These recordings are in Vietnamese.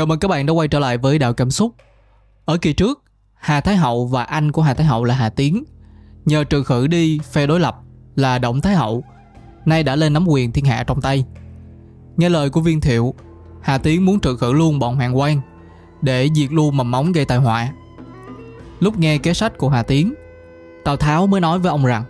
Chào mừng các bạn đã quay trở lại với Đạo Cảm Xúc. Ở kỳ trước, Hà Thái Hậu và anh của Hà Thái Hậu là Hà Tiến nhờ trừ khử đi phe đối lập là Động Thái Hậu, nay đã lên nắm quyền thiên hạ trong tay. Nghe lời của viên thiệu, Hà Tiến muốn trừ khử luôn bọn hoàng quan để diệt luôn mầm móng gây tai họa. Lúc nghe kế sách của Hà Tiến, Tào Tháo mới nói với ông rằng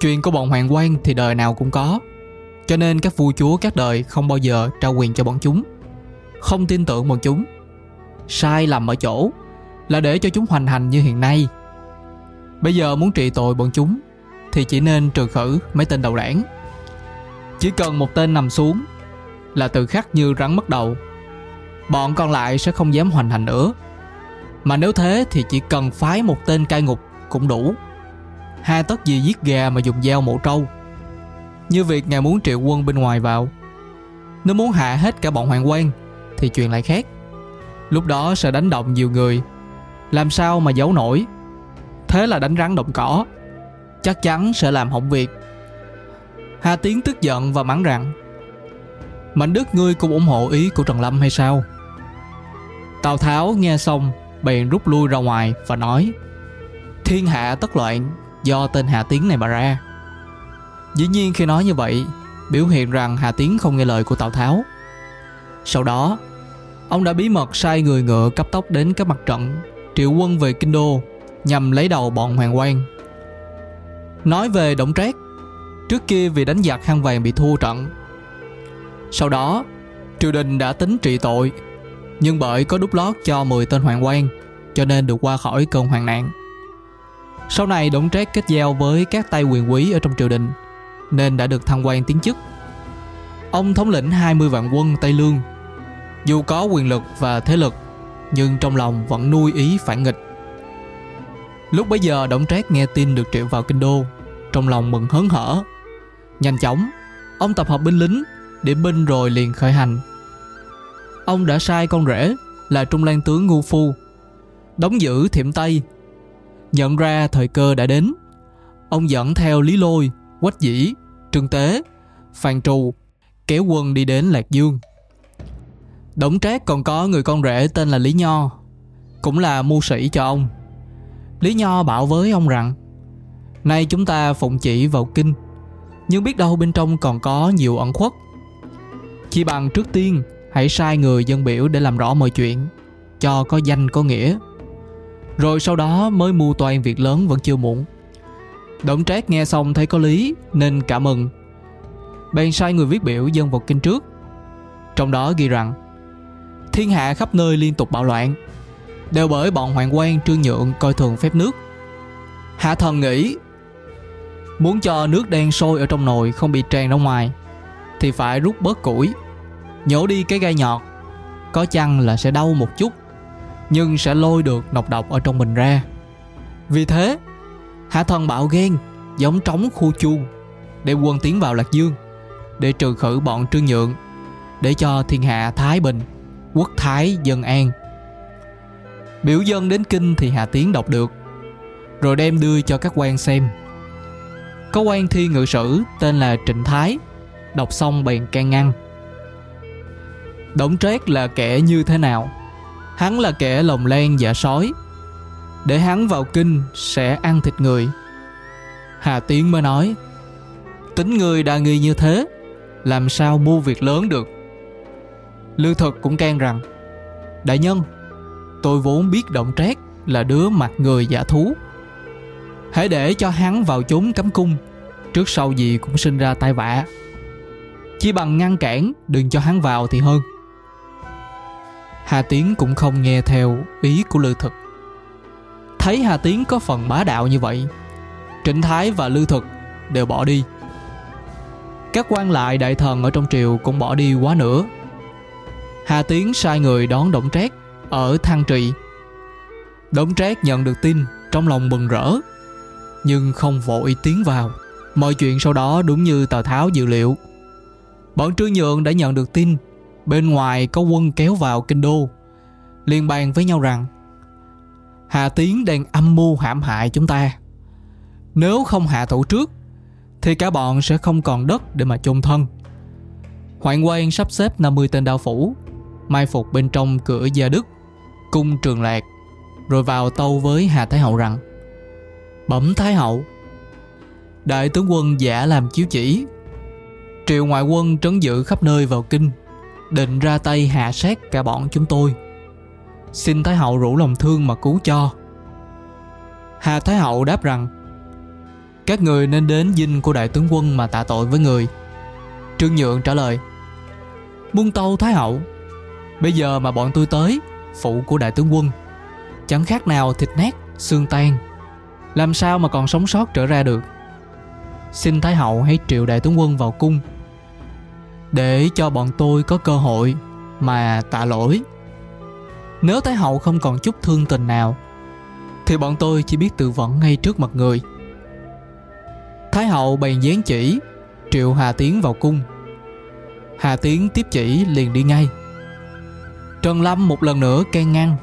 chuyện của bọn hoàng quan thì đời nào cũng có, cho nên các vua chúa các đời không bao giờ trao quyền cho bọn chúng không tin tưởng bọn chúng. Sai lầm ở chỗ là để cho chúng hoành hành như hiện nay. Bây giờ muốn trị tội bọn chúng thì chỉ nên trừ khử mấy tên đầu đảng. Chỉ cần một tên nằm xuống là tự khắc như rắn mất đầu. Bọn còn lại sẽ không dám hoành hành nữa. Mà nếu thế thì chỉ cần phái một tên cai ngục cũng đủ. Hai tất gì giết gà mà dùng dao mổ trâu. Như việc ngài muốn triệu quân bên ngoài vào. Nếu muốn hạ hết cả bọn hoàng quan thì chuyện lại khác. Lúc đó sẽ đánh động nhiều người. Làm sao mà giấu nổi? Thế là đánh rắn động cỏ. Chắc chắn sẽ làm hỏng việc. Hà tiến tức giận và mắng rằng mạnh đức ngươi cũng ủng hộ ý của trần lâm hay sao? Tào tháo nghe xong, bèn rút lui ra ngoài và nói, thiên hạ tất loạn do tên hà tiến này mà ra. Dĩ nhiên khi nói như vậy, biểu hiện rằng hà tiến không nghe lời của tào tháo. Sau đó Ông đã bí mật sai người ngựa cấp tốc đến các mặt trận triệu quân về kinh đô nhằm lấy đầu bọn hoàng quan. Nói về Đổng Trác, trước kia vì đánh giặc khăn vàng bị thua trận. Sau đó, triều đình đã tính trị tội, nhưng bởi có đúc lót cho 10 tên hoàng quan, cho nên được qua khỏi cơn hoàng nạn. Sau này Đổng Trác kết giao với các tay quyền quý ở trong triều đình, nên đã được thăng quan tiến chức. Ông thống lĩnh 20 vạn quân Tây Lương dù có quyền lực và thế lực, nhưng trong lòng vẫn nuôi ý phản nghịch. Lúc bấy giờ đổng trác nghe tin được triệu vào kinh đô, trong lòng mừng hớn hở. Nhanh chóng, ông tập hợp binh lính để binh rồi liền khởi hành. Ông đã sai con rể là trung lan tướng ngu phu, đóng giữ thiểm tây. Nhận ra thời cơ đã đến, ông dẫn theo lý lôi, quách dĩ, trương tế, phàn trù, kéo quân đi đến lạc dương. Đổng Trác còn có người con rể tên là Lý Nho, Cũng là mưu sĩ cho ông. Lý Nho bảo với ông rằng, Nay chúng ta phụng chỉ vào kinh, Nhưng biết đâu bên trong còn có nhiều ẩn khuất. Chỉ bằng trước tiên, Hãy sai người dân biểu để làm rõ mọi chuyện, Cho có danh có nghĩa. Rồi sau đó mới mưu toàn việc lớn vẫn chưa muộn. Đổng Trác nghe xong thấy có lý, Nên cảm mừng Bèn sai người viết biểu dân vào kinh trước. Trong đó ghi rằng thiên hạ khắp nơi liên tục bạo loạn. Đều bởi bọn hoàng quan trương nhượng coi thường phép nước. Hạ thần nghĩ, muốn cho nước đen sôi ở trong nồi không bị tràn ra ngoài, thì phải rút bớt củi, nhổ đi cái gai nhọt. Có chăng là sẽ đau một chút, nhưng sẽ lôi được nọc độc ở trong mình ra. Vì thế, hạ thần bạo ghen, giống trống khu chuông để quân tiến vào lạc dương, để trừ khử bọn trương nhượng, để cho thiên hạ thái bình quốc thái dân an. Biểu dân đến kinh thì hà tiến đọc được, rồi đem đưa cho các quan xem. Có quan thi ngự sử tên là trịnh thái, đọc xong bèn can ngăn. Đổng trác là kẻ như thế nào? Hắn là kẻ lồng len dạ sói. Để hắn vào kinh sẽ ăn thịt người. Hà tiến mới nói, tính người đa nghi như thế, làm sao mua việc lớn được? Lưu thực cũng can rằng, Đại nhân, Tôi vốn biết động trác là đứa mặt người giả thú. Hãy để cho hắn vào chốn cấm cung, Trước sau gì cũng sinh ra tai vạ Chỉ bằng ngăn cản, Đừng cho hắn vào thì hơn. Hà Tiến cũng không nghe theo ý của Lưu Thực. Thấy Hà Tiến có phần bá đạo như vậy, Trịnh Thái và Lưu Thực đều bỏ đi. Các quan lại đại thần ở trong triều cũng bỏ đi quá nữa. Hà Tiến sai người đón Đổng Trác ở Thăng Trị. Đổng Trác nhận được tin, trong lòng mừng rỡ, nhưng không vội tiến vào. Mọi chuyện sau đó đúng như Tào Tháo dự liệu. Bọn Trương Nhượng đã nhận được tin, bên ngoài có quân kéo vào kinh đô. Liên bàn với nhau rằng, Hà Tiến đang âm mưu hãm hại chúng ta. Nếu không hạ thủ trước, thì cả bọn sẽ không còn đất để mà chôn thân. Hoạn quan sắp xếp 50 tên đao phủ mai phục bên trong cửa gia đức, cung trường lạc, rồi vào tâu với hà thái hậu rằng, bẩm thái hậu. Đại tướng quân giả làm chiếu chỉ. Triệu ngoại quân trấn giữ khắp nơi vào kinh, định ra tay hạ sát cả bọn chúng tôi. Xin thái hậu rủ lòng thương mà cứu cho. Hà thái hậu đáp rằng, các người nên đến dinh của đại tướng quân mà tạ tội với người. Trương nhượng trả lời, muôn tâu thái hậu bây giờ mà bọn tôi tới, phụ của đại tướng quân, chẳng khác nào thịt nát, xương tan. Làm sao mà còn sống sót trở ra được? Xin thái hậu hãy triệu đại tướng quân vào cung, để cho bọn tôi có cơ hội mà tạ lỗi. Nếu thái hậu không còn chút thương tình nào, thì bọn tôi chỉ biết tự vẫn ngay trước mặt người. Thái hậu bèn dán chỉ, triệu hà tiến vào cung. Hà tiến tiếp chỉ liền đi ngay trần lâm một lần nữa can ngăn.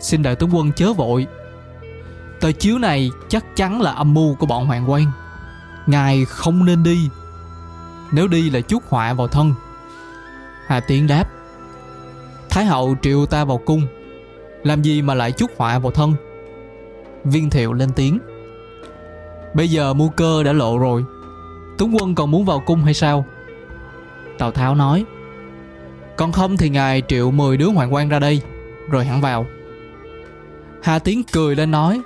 Xin đại tướng quân chớ vội. Tờ chiếu này chắc chắn là âm mưu của bọn hoàng quan. Ngài không nên đi. Nếu đi là chuốc họa vào thân. Hà tiến đáp, thái hậu triệu ta vào cung. Làm gì mà lại chuốc họa vào thân? Viên thiệu lên tiếng, bây giờ mưu cơ đã lộ rồi. Tướng quân còn muốn vào cung hay sao? Tào tháo nói còn không thì ngài triệu 10 đứa hoàng quan ra đây, rồi hẳn vào. Hà tiến cười lên nói,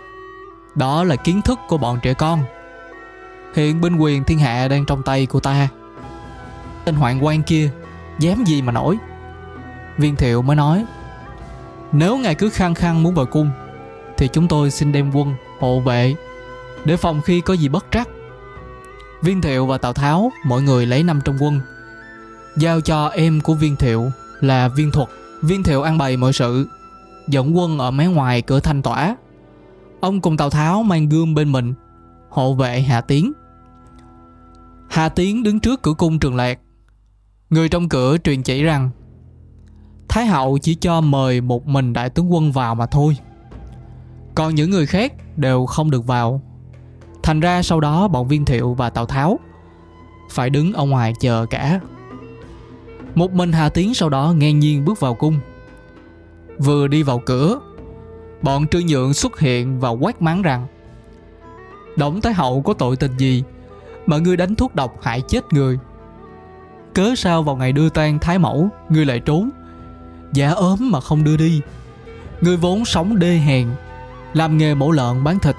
đó là kiến thức của bọn trẻ con. Hiện binh quyền thiên hạ đang trong tay của ta. Tên hoàng quan kia dám gì mà nổi. Viên thiệu mới nói, nếu ngài cứ khăng khăng muốn vào cung, thì chúng tôi xin đem quân hộ vệ để phòng khi có gì bất trắc. Viên thiệu và tào tháo mỗi người lấy năm trong quân giao cho em của viên thiệu là viên thuật. Viên thiệu ăn bày mọi sự. Dẫn quân ở mé ngoài cửa thanh tỏa. Ông cùng tào tháo mang gươm bên mình. Hộ vệ hạ tiến. Hạ tiến đứng trước cửa cung trường lạc. Người trong cửa truyền chỉ rằng, thái hậu chỉ cho mời một mình đại tướng quân vào mà thôi. Còn những người khác đều không được vào. Thành ra sau đó bọn viên thiệu và tào tháo phải đứng ở ngoài chờ cả một mình hà tiến sau đó ngang nhiên bước vào cung. Vừa đi vào cửa, bọn trư nhượng xuất hiện và quát mắng rằng, đổng thái hậu có tội tình gì mà ngươi đánh thuốc độc hại chết người? Cớ sao vào ngày đưa tang thái mẫu, ngươi lại trốn? Giả ốm mà không đưa đi. Ngươi vốn sống đê hèn, làm nghề mổ lợn bán thịt.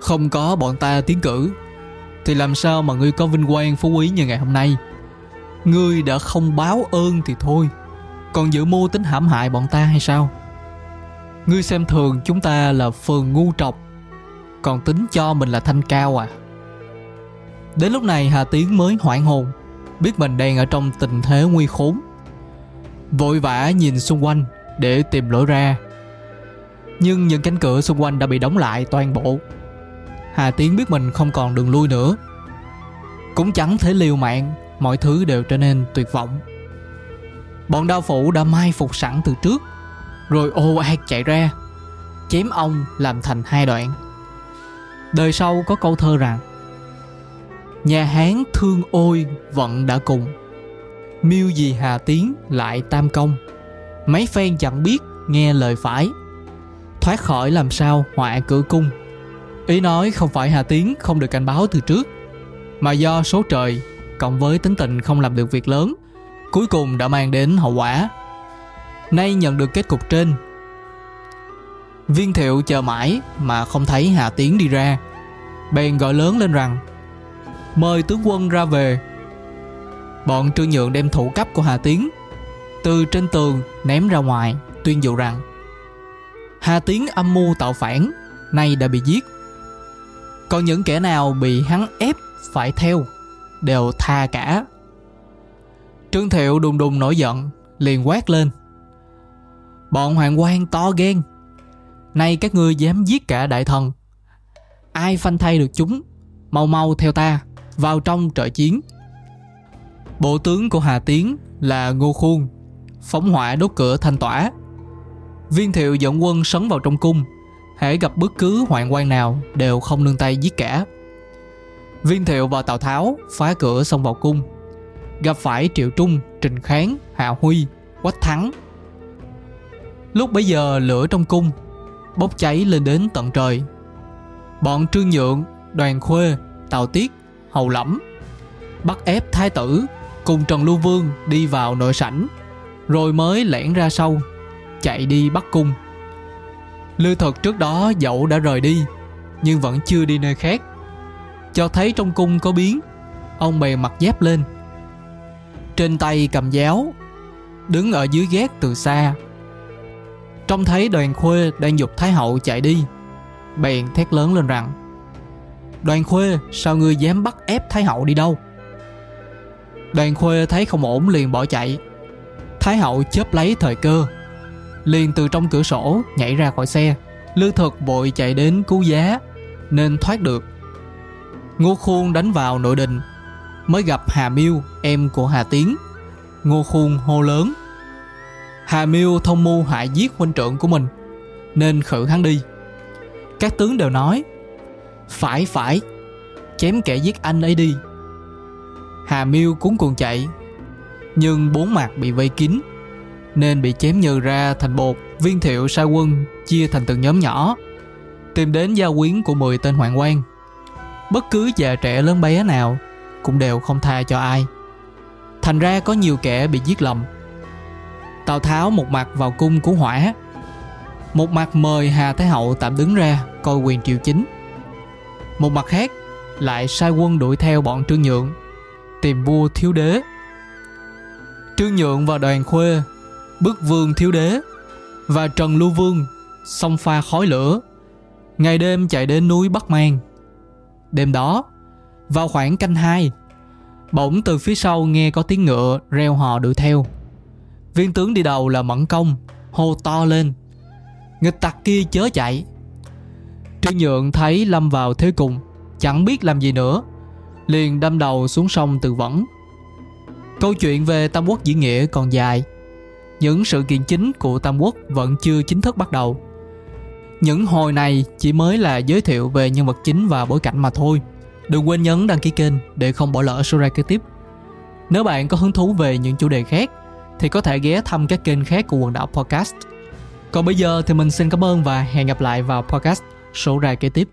Không có bọn ta tiến cử, thì làm sao mà ngươi có vinh quang phú quý như ngày hôm nay? Ngươi đã không báo ơn thì thôi. Còn giữ mưu tính hãm hại bọn ta hay sao? Ngươi xem thường chúng ta là phường ngu trọc, còn tính cho mình là thanh cao à? Đến lúc này hà tiến mới hoảng hồn, biết mình đang ở trong tình thế nguy khốn. Vội vã nhìn xung quanh để tìm lối ra. Nhưng những cánh cửa xung quanh đã bị đóng lại toàn bộ. Hà tiến biết mình không còn đường lui nữa. Cũng chẳng thể liều mạng mọi thứ đều trở nên tuyệt vọng. Bọn đao phủ đã mai phục sẵn từ trước, rồi ô ạt chạy ra, chém ông làm thành hai đoạn. Đời sau có câu thơ rằng, nhà hán thương ôi vận đã cùng, miêu gì hà tiến lại tam công. Mấy phen chẳng biết nghe lời phải, thoát khỏi làm sao họa cửa cung. Ý nói không phải hà tiến không được cảnh báo từ trước, mà do số trời cộng với tính tình không làm được việc lớn, cuối cùng đã mang đến hậu quả. Nay nhận được kết cục trên. Viên thiệu chờ mãi mà không thấy hà tiến đi ra. Bèn gọi lớn lên rằng, mời tướng quân ra về. Bọn trương nhượng đem thủ cấp của hà tiến, từ trên tường ném ra ngoài, tuyên dụ rằng, hà tiến âm mưu tạo phản, nay đã bị giết. Còn những kẻ nào bị hắn ép phải theo? Đều tha cả. Trương thiệu đùng đùng nổi giận, liền quát lên. Bọn hoàng quan to ghen nay các ngươi dám giết cả đại thần. Ai phanh thay được chúng, mau mau theo ta, vào trong trợ chiến. Bộ tướng của hà tiến là ngô khuôn, phóng hỏa đốt cửa thanh tỏa. Viên thiệu dẫn quân sấn vào trong cung, hễ gặp bất cứ hoạn quan nào đều không nương tay giết cả viên thiệu và tào tháo phá cửa xông vào cung. Gặp phải triệu trung, trình kháng, hạ huy, quách thắng. Lúc bấy giờ lửa trong cung, bốc cháy lên đến tận trời. Bọn trương nhượng, đoàn khuê, tào tiết, hầu lẫm, bắt ép thái tử cùng trần lưu vương đi vào nội sảnh, rồi mới lẻn ra sau, chạy đi bắt cung. Lư Thật trước đó dẫu đã rời đi, nhưng vẫn chưa đi nơi khác cho thấy trong cung có biến. Ông bèn mặc dép lên. Trên tay cầm giáo, đứng ở dưới gác từ xa. Trông thấy đoàn khuê đang dục thái hậu chạy đi, bèn thét lớn lên rằng, đoàn khuê, sao ngươi dám bắt ép thái hậu đi đâu? Đoàn khuê thấy không ổn liền bỏ chạy. Thái hậu chớp lấy thời cơ, liền từ trong cửa sổ nhảy ra khỏi xe. Lư thực vội chạy đến cứu giá, nên thoát được ngô khuôn đánh vào nội đình, mới gặp hà miêu, em của hà tiến. Ngô khuôn hô lớn, hà miêu thông mưu hại giết huynh trưởng của mình, nên khử hắn đi. Các tướng đều nói, phải phải, chém kẻ giết anh ấy đi. Hà miêu cuốn cuồng chạy, nhưng bốn mặt bị vây kín, nên bị chém nhừ ra thành bột. Viên thiệu sai quân chia thành từng nhóm nhỏ, tìm đến gia quyến của 10 tên hoàng quan bất cứ già trẻ lớn bé nào cũng đều không tha cho ai. Thành ra có nhiều kẻ bị giết lầm. Tào tháo một mặt vào cung của hỏa, một mặt mời hà thái hậu tạm đứng ra coi quyền triều chính. Một mặt khác lại sai quân đuổi theo bọn trương nhượng, tìm vua thiếu đế. Trương nhượng và đoàn khuê bức vương thiếu đế và trần lưu vương xông pha khói lửa, ngày đêm chạy đến núi bắc mang đêm đó. Vào khoảng canh hai, bỗng từ phía sau nghe có tiếng ngựa reo hò đuổi theo. Viên tướng đi đầu là mẫn công, hô to lên. Nghịch tặc kia chớ chạy. Trương nhượng thấy lâm vào thế cùng, chẳng biết làm gì nữa, liền đâm đầu xuống sông tự vẫn câu chuyện về tam quốc diễn nghĩa còn dài. Những sự kiện chính của tam quốc vẫn chưa chính thức bắt đầu những hồi này chỉ mới là giới thiệu về nhân vật chính và bối cảnh mà thôi. Đừng quên nhấn đăng ký kênh để không bỏ lỡ số ra kế tiếp. Nếu bạn có hứng thú về những chủ đề khác, thì có thể ghé thăm các kênh khác của quần đảo podcast. Còn bây giờ thì mình xin cảm ơn và hẹn gặp lại vào podcast số ra kế tiếp.